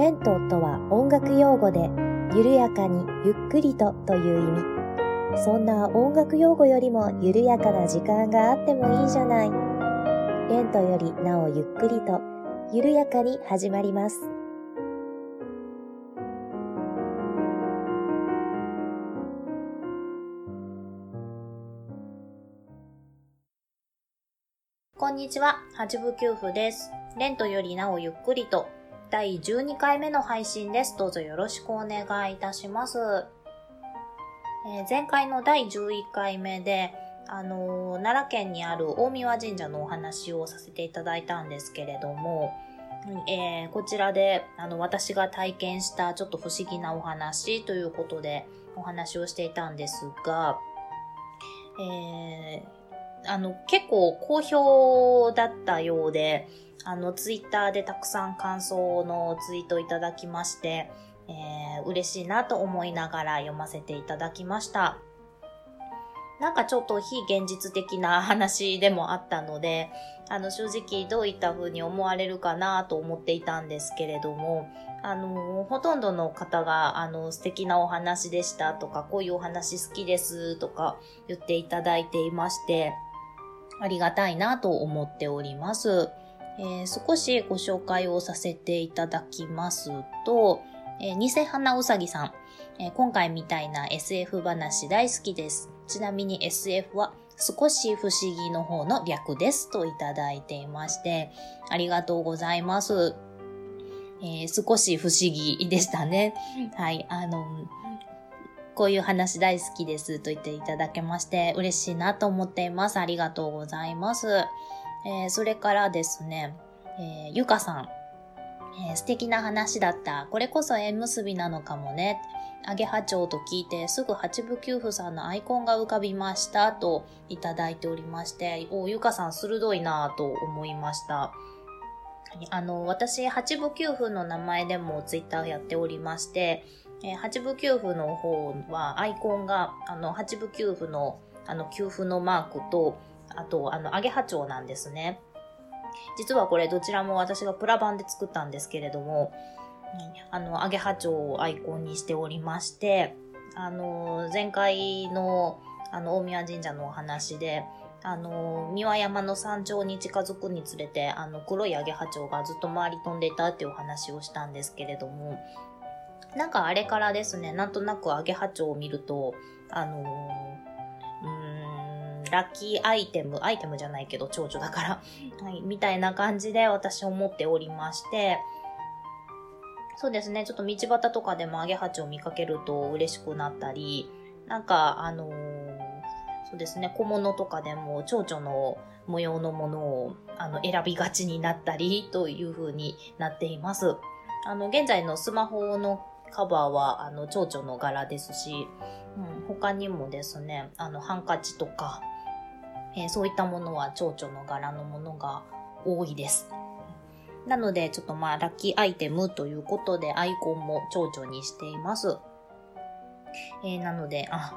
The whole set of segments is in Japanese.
レントとは音楽用語で、緩やかにゆっくりとという意味。そんな音楽用語よりも緩やかな時間があってもいいじゃない。レントよりなおゆっくりと、緩やかに始まります。こんにちは、八部九夫です。レントよりなおゆっくりと、第12回目の配信です。どうぞよろしくお願いいたします。えー、前回の第11回目で、あのー、奈良県にある大宮神社のお話をさせていただいたんですけれども、えー、こちらであの私が体験したちょっと不思議なお話ということでお話をしていたんですが、えーあの、結構好評だったようで、あの、ツイッターでたくさん感想のツイートいただきまして、えー、嬉しいなと思いながら読ませていただきました。なんかちょっと非現実的な話でもあったので、あの正直どういった風に思われるかなと思っていたんですけれども、あの、ほとんどの方が、あの、素敵なお話でしたとか、こういうお話好きですとか言っていただいていまして、ありがたいなと思っております。えー、少しご紹介をさせていただきますと、えー、偽花うさぎさん、えー、今回みたいな SF 話大好きです。ちなみに SF は少し不思議の方の略ですといただいていまして、ありがとうございます。えー、少し不思議でしたね。はい、あの、こういう話大好きですと言っていただけまして嬉しいなと思っています。ありがとうございます。えー、それからですね、えー、ゆかさん、えー、素敵な話だった。これこそ縁結びなのかもね。アゲハチョウと聞いてすぐ八部九夫さんのアイコンが浮かびましたといただいておりまして、おゆかさん鋭いなぁと思いました。あの、私、八部九夫の名前でもツイッターやっておりまして、えー、八部給付の方はアイコンが、あの、八部給付の、あの、給付のマークと、あと、あの、アゲハチョウなんですね。実はこれどちらも私がプラ版で作ったんですけれども、あの、アゲハチョウをアイコンにしておりまして、あの、前回の、あの、大宮神社のお話で、あの、三輪山の山頂に近づくにつれて、あの、黒いアゲハチョウがずっと回り飛んでいたっていうお話をしたんですけれども、なんかあれからですね、なんとなくアゲハチョウを見ると、あの、ラッキーアイテム、アイテムじゃないけど蝶々だから、はい、みたいな感じで私思っておりまして、そうですね、ちょっと道端とかでもアゲハチョウ見かけると嬉しくなったり、なんか、あのー、そうですね、小物とかでも蝶々の模様のものをあの選びがちになったりという風になっています。あの、現在のスマホのカバーは、あの、蝶々の柄ですし、うん、他にもですね、あの、ハンカチとか、えー、そういったものは蝶々の柄のものが多いです。なので、ちょっとまあ、ラッキーアイテムということで、アイコンも蝶々にしています。えー、なので、あ、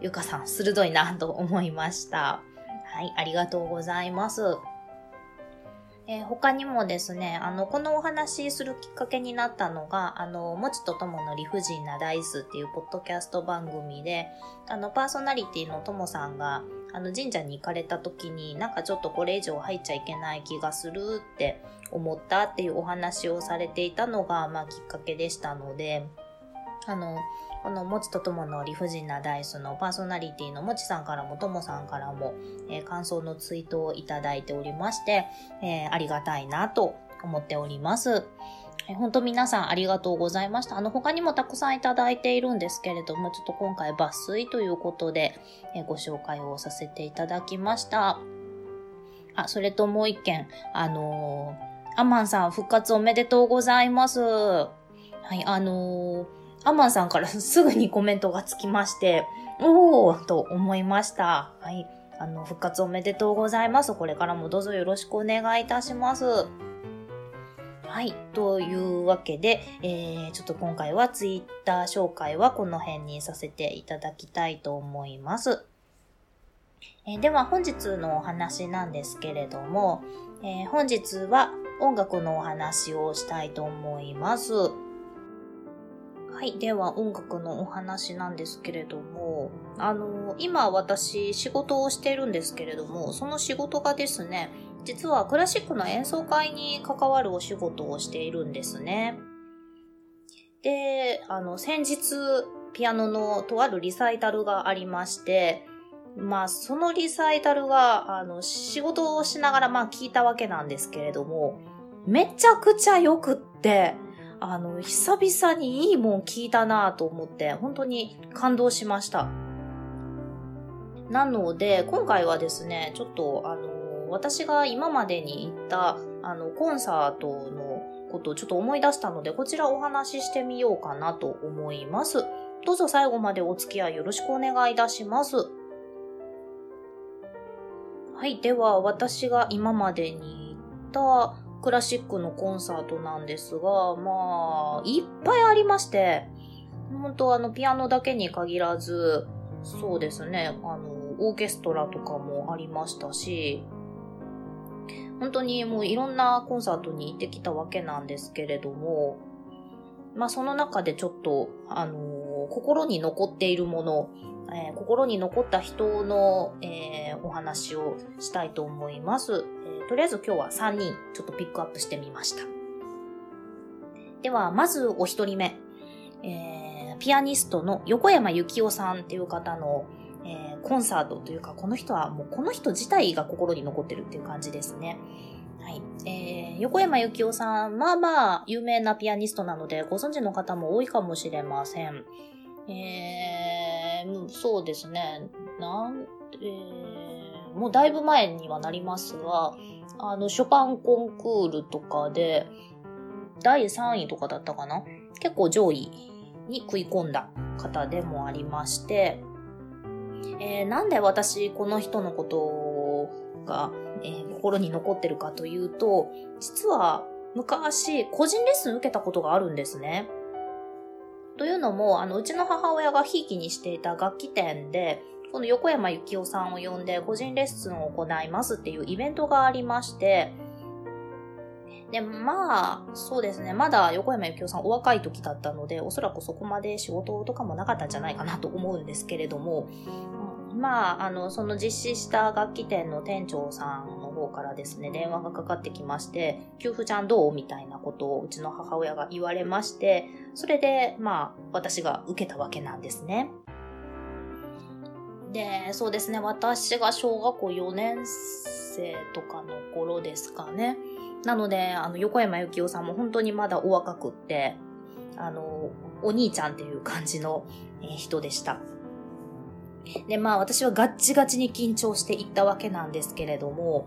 ゆかさん、鋭いなと思いました。はい、ありがとうございます。えー、他にもですね、あの、このお話しするきっかけになったのが、あの、もちとともの理不尽なダイスっていうポッドキャスト番組で、あの、パーソナリティのともさんが、あの、神社に行かれた時に、なんかちょっとこれ以上入っちゃいけない気がするって思ったっていうお話をされていたのが、まあ、きっかけでしたので、あの、このもちとともの理不尽なダイスのパーソナリティのもちさんからもともさんからも、えー、感想のツイートをいただいておりまして、えー、ありがたいなと思っております。本当皆さんありがとうございました。あの他にもたくさんいただいているんですけれども、ちょっと今回抜粋ということで、えご紹介をさせていただきました。あ、それともう一件、あのアマンさん復活おめでとうございます。はい、あのーアマンさんからすぐにコメントがつきまして、おーと思いました。はい。あの、復活おめでとうございます。これからもどうぞよろしくお願いいたします。はい。というわけで、えー、ちょっと今回はツイッター紹介はこの辺にさせていただきたいと思います。えー、では本日のお話なんですけれども、えー、本日は音楽のお話をしたいと思います。はい。では、音楽のお話なんですけれども、あの、今私仕事をしてるんですけれども、その仕事がですね、実はクラシックの演奏会に関わるお仕事をしているんですね。で、あの、先日、ピアノのとあるリサイタルがありまして、まあ、そのリサイタルが、あの、仕事をしながら、まあ、聞いたわけなんですけれども、めちゃくちゃ良くって、あの、久々にいいもん聞いたなと思って、本当に感動しました。なので、今回はですね、ちょっと、あの、私が今までに行った、あの、コンサートのことをちょっと思い出したので、こちらお話ししてみようかなと思います。どうぞ最後までお付き合いよろしくお願いいたします。はい。では、私が今までに行ったクラシックのコンサートなんですが、まあ、いっぱいありまして、本当あの、ピアノだけに限らず、そうですね、あの、オーケストラとかもありましたし、本当にもういろんなコンサートに行ってきたわけなんですけれども、まあその中でちょっと、あのー、心に残っているもの、えー、心に残った人の、えー、お話をしたいと思います。えとりあえず今日は3人ちょっとピックアップしてみました。では、まずお一人目。え、ピアニストの横山幸雄さんっていう方の、コンサートというか、この人はもうこの人自体が心に残ってるっていう感じですね。はい。えー、横山幸雄さん、まあまあ有名なピアニストなのでご存知の方も多いかもしれません。えー、そうですね。なん、えー、もうだいぶ前にはなりますが、あの、ショパンコンクールとかで、第3位とかだったかな？結構上位に食い込んだ方でもありまして、えー、なんで私この人のことが、えー、心に残ってるかというと、実は昔個人レッスン受けたことがあるんですね。というのも、あの、うちの母親がひいきにしていた楽器店で、この横山幸雄さんを呼んで個人レッスンを行いますっていうイベントがありまして、で、まあ、そうですね。まだ横山幸雄さんお若い時だったので、おそらくそこまで仕事とかもなかったんじゃないかなと思うんですけれども、まあ、あの、その実施した楽器店の店長さんの方からですね、電話がかかってきまして、給付ちゃんどう？みたいなことをうちの母親が言われまして、それで、まあ、私が受けたわけなんですね。で、そうですね、私が小学校4年生とかの頃ですかね。なので、あの、横山幸雄さんも本当にまだお若くって、あの、お兄ちゃんっていう感じの、人でした。で、まあ私はガッチガチに緊張していったわけなんですけれども、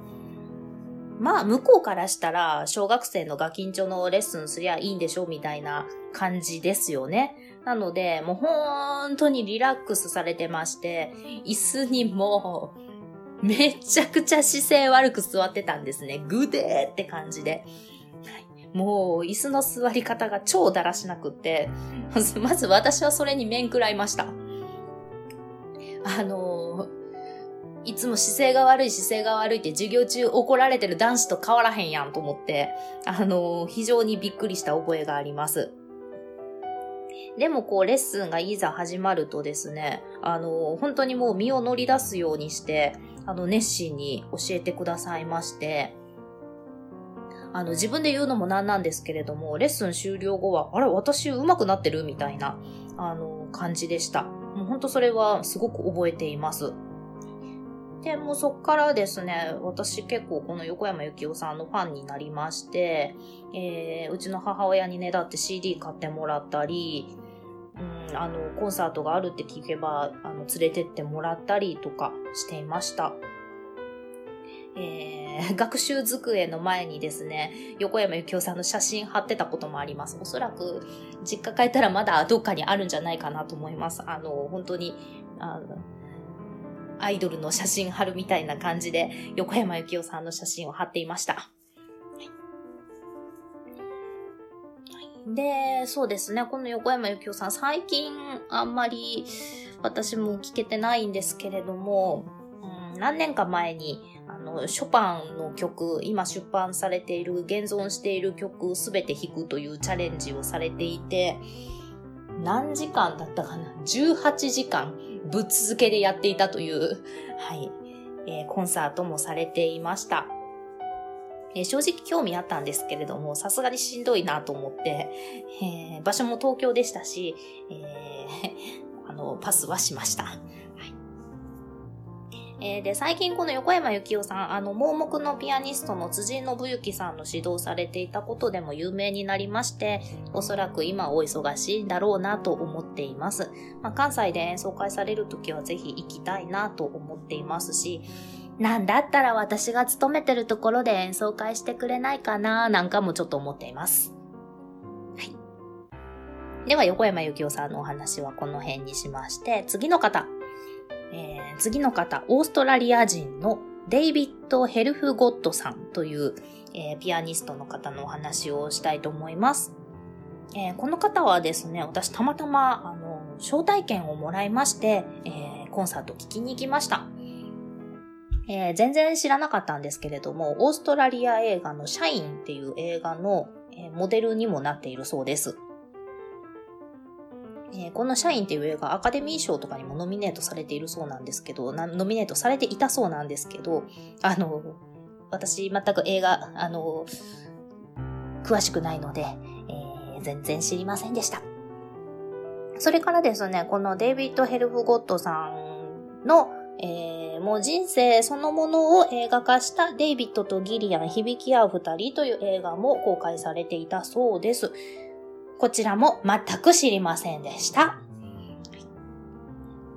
まあ向こうからしたら小学生のガキンチョのレッスンすりゃいいんでしょみたいな感じですよね。なので、もう本当にリラックスされてまして、椅子にもめちゃくちゃ姿勢悪く座ってたんですね。ぐでーって感じで。もう椅子の座り方が超だらしなくって、まず私はそれに面食らいました。あのー、いつも姿勢が悪い姿勢が悪いって授業中怒られてる男子と変わらへんやんと思って、あのー、非常にびっくりした覚えがあります。でもこうレッスンがいざ始まるとですね、あの、本当にもう身を乗り出すようにして、あの、熱心に教えてくださいまして、あの、自分で言うのもなんなんですけれども、レッスン終了後は、あれ、私上手くなってるみたいな、あの、感じでした。もう本当それはすごく覚えています。で、もうそっからですね、私結構この横山幸夫さんのファンになりまして、えー、うちの母親にね、だって CD 買ってもらったり、うん、あの、コンサートがあるって聞けば、あの、連れてってもらったりとかしていました。えー、学習机の前にですね、横山幸雄さんの写真貼ってたこともあります。おそらく、実家帰ったらまだどっかにあるんじゃないかなと思います。あの、本当に、あの、アイドルの写真貼るみたいな感じで、横山幸雄さんの写真を貼っていました。で、そうですね。この横山幸雄さん、最近あんまり私も聞けてないんですけれども、うん、何年か前に、あの、ショパンの曲、今出版されている、現存している曲すべて弾くというチャレンジをされていて、何時間だったかな ?18 時間ぶっ続けでやっていたという、はい、えー、コンサートもされていました。えー、正直興味あったんですけれども、さすがにしんどいなと思って、えー、場所も東京でしたし、えー、あの、パスはしました。えー、で、最近この横山幸雄さん、あの、盲目のピアニストの辻信之さんの指導されていたことでも有名になりまして、おそらく今お忙しいんだろうなと思っています。まあ、関西で演奏会されるときはぜひ行きたいなと思っていますし、なんだったら私が勤めてるところで演奏会してくれないかななんかもちょっと思っています。はい。では、横山幸雄さんのお話はこの辺にしまして、次の方。えー、次の方、オーストラリア人のデイビッド・ヘルフゴッドさんという、えー、ピアニストの方のお話をしたいと思います。えー、この方はですね、私たまたま、あの、招待券をもらいまして、えー、コンサート聴きに行きました。えー、全然知らなかったんですけれども、オーストラリア映画のシャインっていう映画の、えー、モデルにもなっているそうです。えー、このシャインっていう映画アカデミー賞とかにもノミネートされているそうなんですけど、ノミネートされていたそうなんですけど、あの、私全く映画、あの、詳しくないので、えー、全然知りませんでした。それからですね、このデイビッド・ヘルフゴットさんのえー、もう人生そのものを映画化したデイビッドとギリアン響き合う二人という映画も公開されていたそうです。こちらも全く知りませんでした。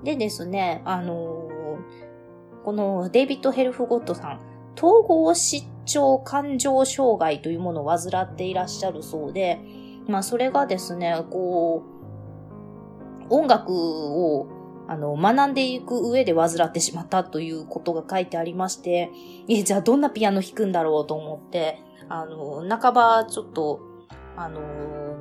でですね、あのー、このデイビッド・ヘルフゴットさん、統合失調感情障害というものを患っていらっしゃるそうで、まあそれがですね、こう、音楽をあの、学んでいく上で患ってしまったということが書いてありまして、え、じゃあどんなピアノ弾くんだろうと思って、あの、半ばちょっと、あの、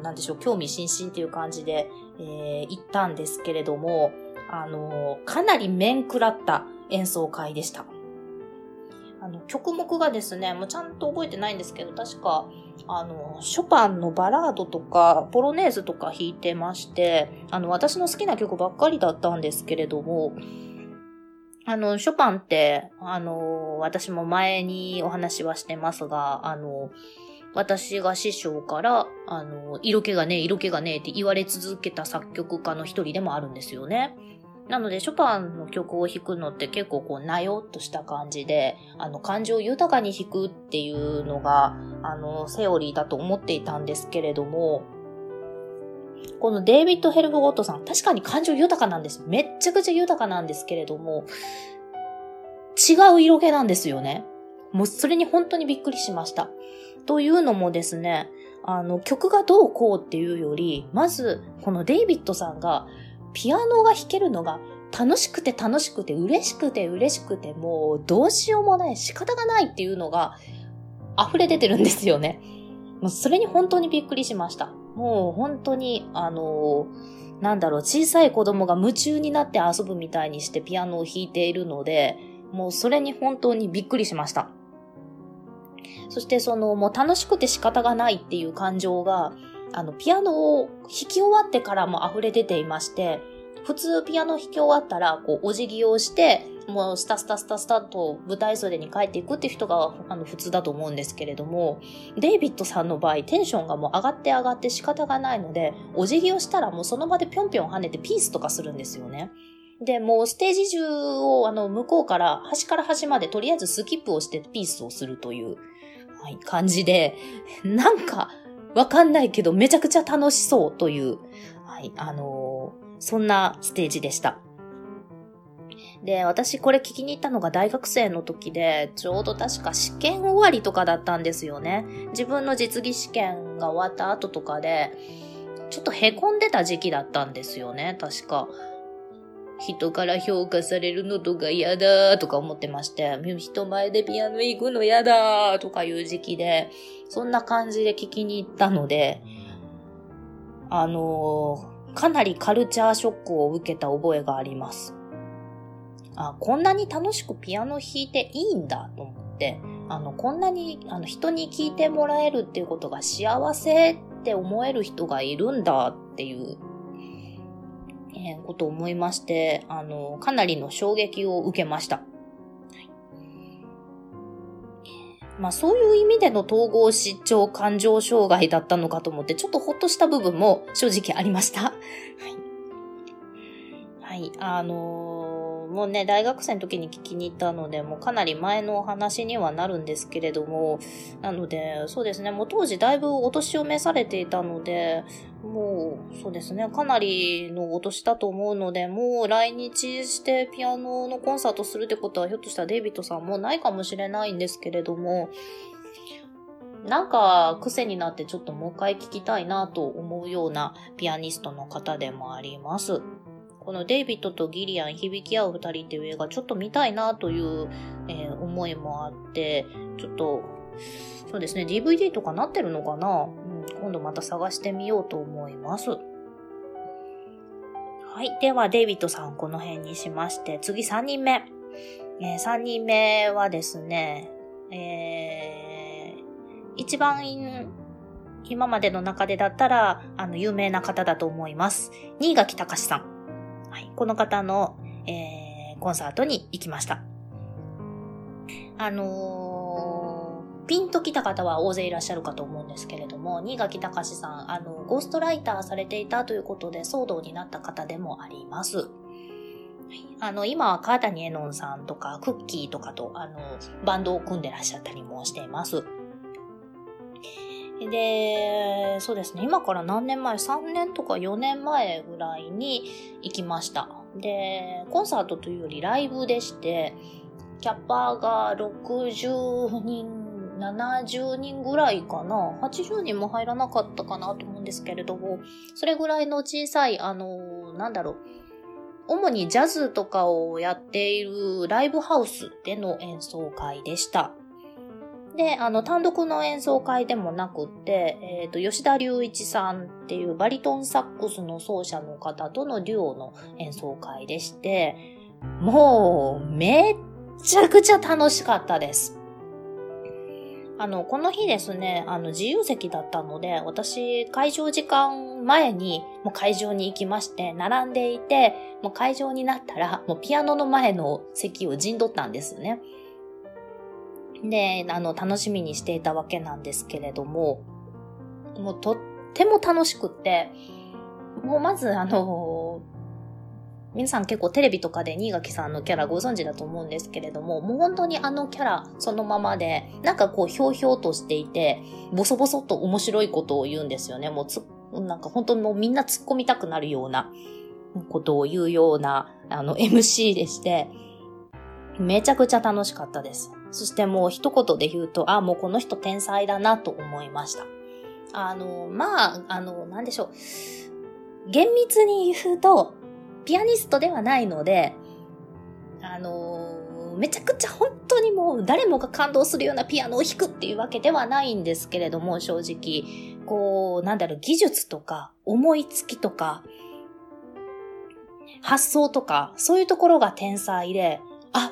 なんでしょう、興味津々っていう感じで、えー、行ったんですけれども、あの、かなり面食らった演奏会でした。あの、曲目がですね、もうちゃんと覚えてないんですけど、確か、あの、ショパンのバラードとか、ポロネーズとか弾いてまして、あの、私の好きな曲ばっかりだったんですけれども、あの、ショパンって、あの、私も前にお話はしてますが、あの、私が師匠から、あの、色気がね色気がねって言われ続けた作曲家の一人でもあるんですよね。なので、ショパンの曲を弾くのって結構こう、なよっとした感じで、あの、感情豊かに弾くっていうのが、あの、セオリーだと思っていたんですけれども、このデイビッド・ヘルフゴットさん、確かに感情豊かなんです。めっちゃくちゃ豊かなんですけれども、違う色気なんですよね。もうそれに本当にびっくりしました。というのもですね、あの、曲がどうこうっていうより、まず、このデイビッドさんがピアノが弾けるのが楽しくて楽しくて嬉しくて嬉しくてもうどうしようもない仕方がないっていうのが溢れ出てるんですよね。もうそれに本当にびっくりしました。もう本当に、あのー、なんだろう、小さい子供が夢中になって遊ぶみたいにしてピアノを弾いているので、もうそれに本当にびっくりしました。そしてその、もう楽しくて仕方がないっていう感情が、あの、ピアノを弾き終わってからも溢れ出ていまして、普通ピアノ弾き終わったら、こう、お辞儀をして、もうスタスタスタスタと舞台袖に帰っていくっていう人があの普通だと思うんですけれども、デイビッドさんの場合テンションがもう上がって上がって仕方がないので、お辞儀をしたらもうその場でぴょんぴょん跳ねてピースとかするんですよね。で、もうステージ中をあの向こうから端から端までとりあえずスキップをしてピースをするという、はい、感じで、なんかわかんないけど、めちゃくちゃ楽しそうという、はい、あのー、そんなステージでした。で、私これ聞きに行ったのが大学生の時で、ちょうど確か試験終わりとかだったんですよね。自分の実技試験が終わった後とかで、ちょっと凹んでた時期だったんですよね、確か。人から評価されるのとか嫌だとか思ってまして、人前でピアノ行くの嫌だとかいう時期で、そんな感じで聞きに行ったので、あのー、かなりカルチャーショックを受けた覚えがあります。あ、こんなに楽しくピアノ弾いていいんだと思って、あの、こんなにあの人に聞いてもらえるっていうことが幸せって思える人がいるんだっていうえーことを思いまして、あの、かなりの衝撃を受けました。はいまあそういう意味での統合失調感情障害だったのかと思って、ちょっとほっとした部分も正直ありました。はい。はい。あのーもうね、大学生の時に聞きに行ったので、もうかなり前のお話にはなるんですけれども、なので、そうですね、もう当時だいぶお年を召されていたので、もう、そうですね、かなりのお年だと思うので、もう来日してピアノのコンサートするってことは、ひょっとしたらデイビッドさんもないかもしれないんですけれども、なんか癖になってちょっともう一回聞きたいなと思うようなピアニストの方でもあります。このデイビッドとギリアン響き合う二人っていう映画ちょっと見たいなという、えー思いもあって、ちょっと、そうですね、DVD とかなってるのかな、うん、今度また探してみようと思います。はい。では、デイビッドさんこの辺にしまして、次3人目。えー、3人目はですね、えー、一番今までの中でだったら、あの、有名な方だと思います。新垣隆さん。はい。この方の、えー、コンサートに行きました。あのーピンと来た方は大勢いらっしゃるかと思うんですけれども、新垣隆さん、あの、ゴーストライターされていたということで騒動になった方でもあります。あの、今は川谷絵音さんとか、クッキーとかと、あの、バンドを組んでらっしゃったりもしています。で、そうですね、今から何年前 ?3 年とか4年前ぐらいに行きました。で、コンサートというよりライブでして、キャッパーが60人、70人ぐらいかな？80人も入らなかったかなと思うんですけれども、それぐらいの小さい、あの、なんだろう、主にジャズとかをやっているライブハウスでの演奏会でした。で、あの、単独の演奏会でもなくって、えっ、と、吉田隆一さんっていうバリトンサックスの奏者の方とのデュオの演奏会でして、もう、めっちゃくちゃ楽しかったです。あの、この日ですね、あの、自由席だったので、私、会場時間前に、もう会場に行きまして、並んでいて、もう会場になったら、もうピアノの前の席を陣取ったんですね。で、あの、楽しみにしていたわけなんですけれども、もうとっても楽しくって、もうまずあの、皆さん結構テレビとかで新垣さんのキャラご存知だと思うんですけれども、もう本当にあのキャラそのままで、なんかこうひょうひょうとしていて、ボソボソと面白いことを言うんですよね。もうつ、なんか本当にもうみんな突っ込みたくなるようなことを言うような、あの MC でして、めちゃくちゃ楽しかったです。そしてもう一言で言うと、あ、もうこの人天才だなと思いました。あの、まあ、あの、なんでしょう。厳密に言うと、ピアニストではないので、あの、めちゃくちゃ本当にもう誰もが感動するようなピアノを弾くっていうわけではないんですけれども、正直、こう、なんだろう、技術とか、思いつきとか、発想とか、そういうところが天才で、あ、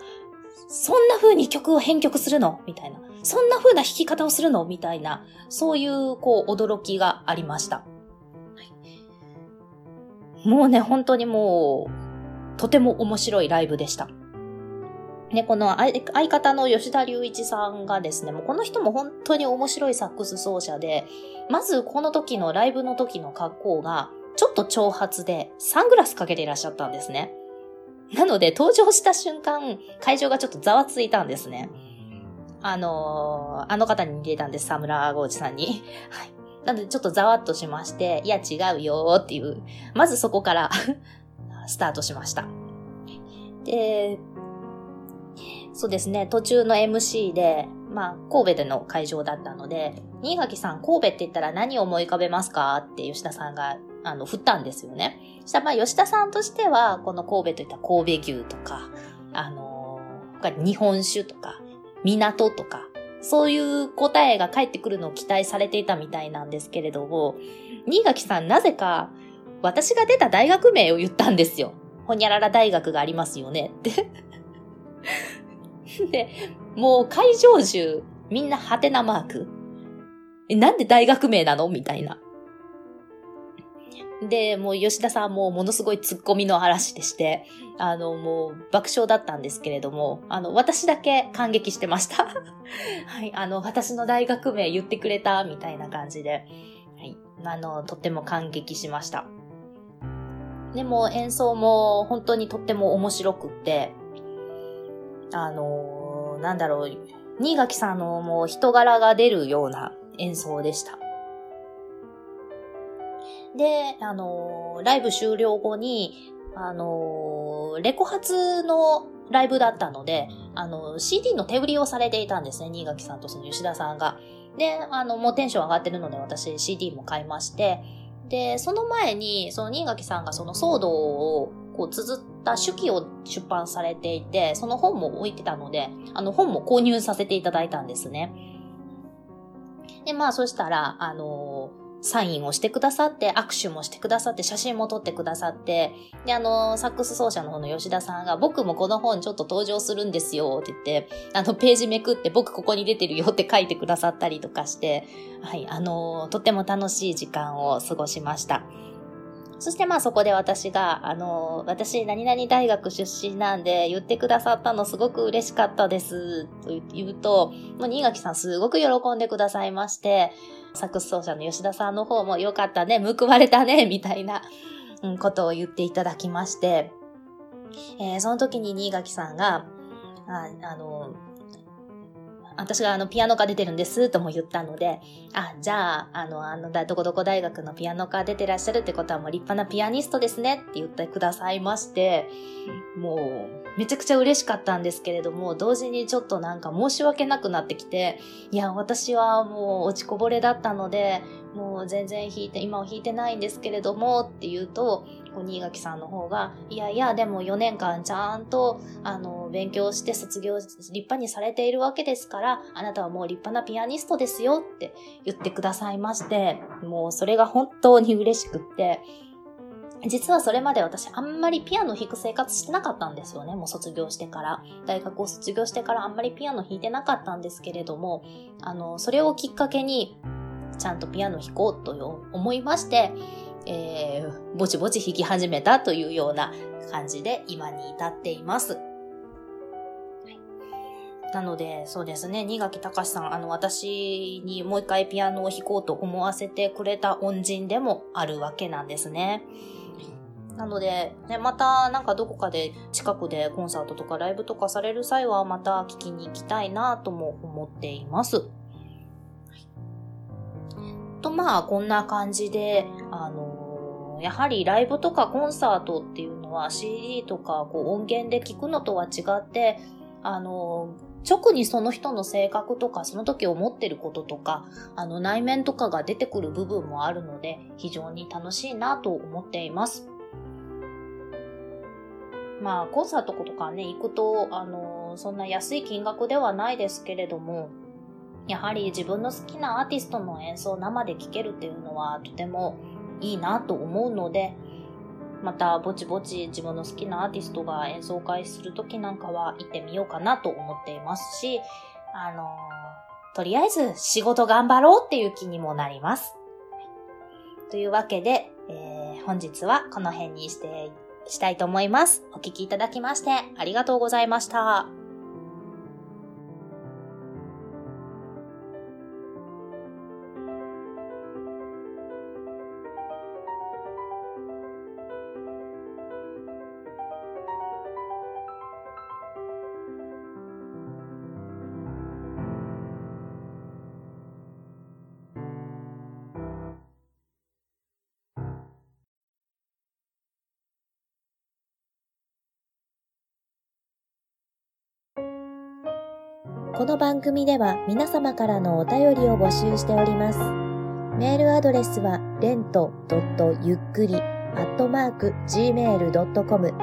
そんな風に曲を編曲するの？みたいな。そんな風な弾き方をするの？みたいな。そういう、こう、驚きがありました。はいもうね、本当にもう、とても面白いライブでした。ね、この相相方の吉田隆一さんがですね、もうこの人も本当に面白いサックス奏者で、まずこの時のライブの時の格好が、ちょっと長髪で、サングラスかけていらっしゃったんですね。なので、登場した瞬間、会場がちょっとざわついたんですね。あのーあの方に似てたんです、サムラーゴーチさんに。はい。なので、ちょっとざわっとしまして、いや、違うよーっていう、まずそこから スタートしました。で、そうですね、途中の MC で、まあ、神戸での会場だったので、新垣さん、神戸って言ったら何を思い浮かべますか？って吉田さんが、あの、振ったんですよね。そしたら、まあ、吉田さんとしては、この神戸といった神戸牛とか、あのー他に日本酒とか、港とか、そういう答えが返ってくるのを期待されていたみたいなんですけれども、新垣さんなぜか、私が出た大学名を言ったんですよ。ほにゃらら大学がありますよねって。で、もう会場中、みんなハテナマーク。え、なんで大学名なの？みたいな。で、もう吉田さんもものすごい突っ込みの嵐でして、あの、もう爆笑だったんですけれども、あの、私だけ感激してました。はい、あの、私の大学名言ってくれた、みたいな感じで、はい、あの、とっても感激しました。でも演奏も本当にとっても面白くって、あの、なんだろう、新垣さんのもう人柄が出るような演奏でした。で、あの、ライブ終了後に、あの、レコ発のライブだったので、あの、CD の手売りをされていたんですね、新垣さんとその吉田さんが。で、あの、もうテンション上がってるので私 CD も買いまして、で、その前に、その新垣さんがその騒動をこう綴った手記を出版されていて、その本も置いてたので、あの本も購入させていただいたんですね。で、まあそしたら、あのーサインをしてくださって、握手もしてくださって、写真も撮ってくださって、で、あの、サックス奏者の方の吉田さんが、僕もこの本ちょっと登場するんですよ、って言って、あの、ページめくって、僕ここに出てるよって書いてくださったりとかして、はい、あの、とっても楽しい時間を過ごしました。そしてまあそこで私が、あの、私何々大学出身なんで言ってくださったのすごく嬉しかったです、と言うと、もう新垣さんすごく喜んでくださいまして、サクス奏者の吉田さんの方もよかったね、報われたね、みたいな、うん、ことを言っていただきまして、えー、その時に新垣さんが、ああの、私があのピアノ科出てるんですとも言ったので、あ、じゃあ、あの、あの、どこどこ大学のピアノ科出てらっしゃるってことはもう立派なピアニストですねって言ってくださいまして、もう、めちゃくちゃ嬉しかったんですけれども、同時にちょっとなんか申し訳なくなってきて、いや、私はもう落ちこぼれだったので、もう全然弾いて、今は弾いてないんですけれどもって言うと、新垣さんの方が、いやいや、でも4年間ちゃんと、あの、勉強して卒業、立派にされているわけですから、あなたはもう立派なピアニストですよって言ってくださいまして、もうそれが本当に嬉しくって、実はそれまで私あんまりピアノ弾く生活してなかったんですよね。もう卒業してから。大学を卒業してからあんまりピアノ弾いてなかったんですけれども、あの、それをきっかけに、ちゃんとピアノ弾こうと思いまして、えー、ぼちぼち弾き始めたというような感じで今に至っています。なので、そうですね、新垣隆さん、あの、私にもう一回ピアノを弾こうと思わせてくれた恩人でもあるわけなんですね。なので、ね、またなんかどこかで近くでコンサートとかライブとかされる際はまた聞きに行きたいなとも思っています。とまあ、こんな感じで、あのやはりライブとかコンサートっていうのは CD とかこう音源で聞くのとは違って、あの、直にその人の性格とか、その時思ってることとか、あの内面とかが出てくる部分もあるので、非常に楽しいなと思っています。まあ、コンサートとかね、行くと、あの、そんな安い金額ではないですけれども、やはり自分の好きなアーティストの演奏を生で聴けるっていうのはとてもいいなと思うので、またぼちぼち自分の好きなアーティストが演奏会するときなんかは行ってみようかなと思っていますし、あのー、とりあえず仕事頑張ろうっていう気にもなります。というわけで、えー、本日はこの辺にして、したいと思います。お聴きいただきましてありがとうございました。この番組では皆様からのお便りを募集しております。メールアドレスは、レントゆっくり、アットマーク、gmail.com、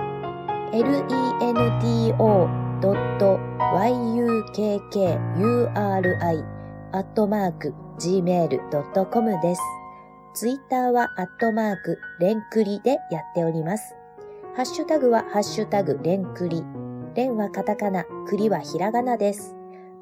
lento.yukkuri、アットマーク、gmail.com です。ツイッターは、アットマーク、レンクリでやっております。ハッシュタグは、ハッシュタグ、レンクリ。レンはカタカナ、クリはひらがなです。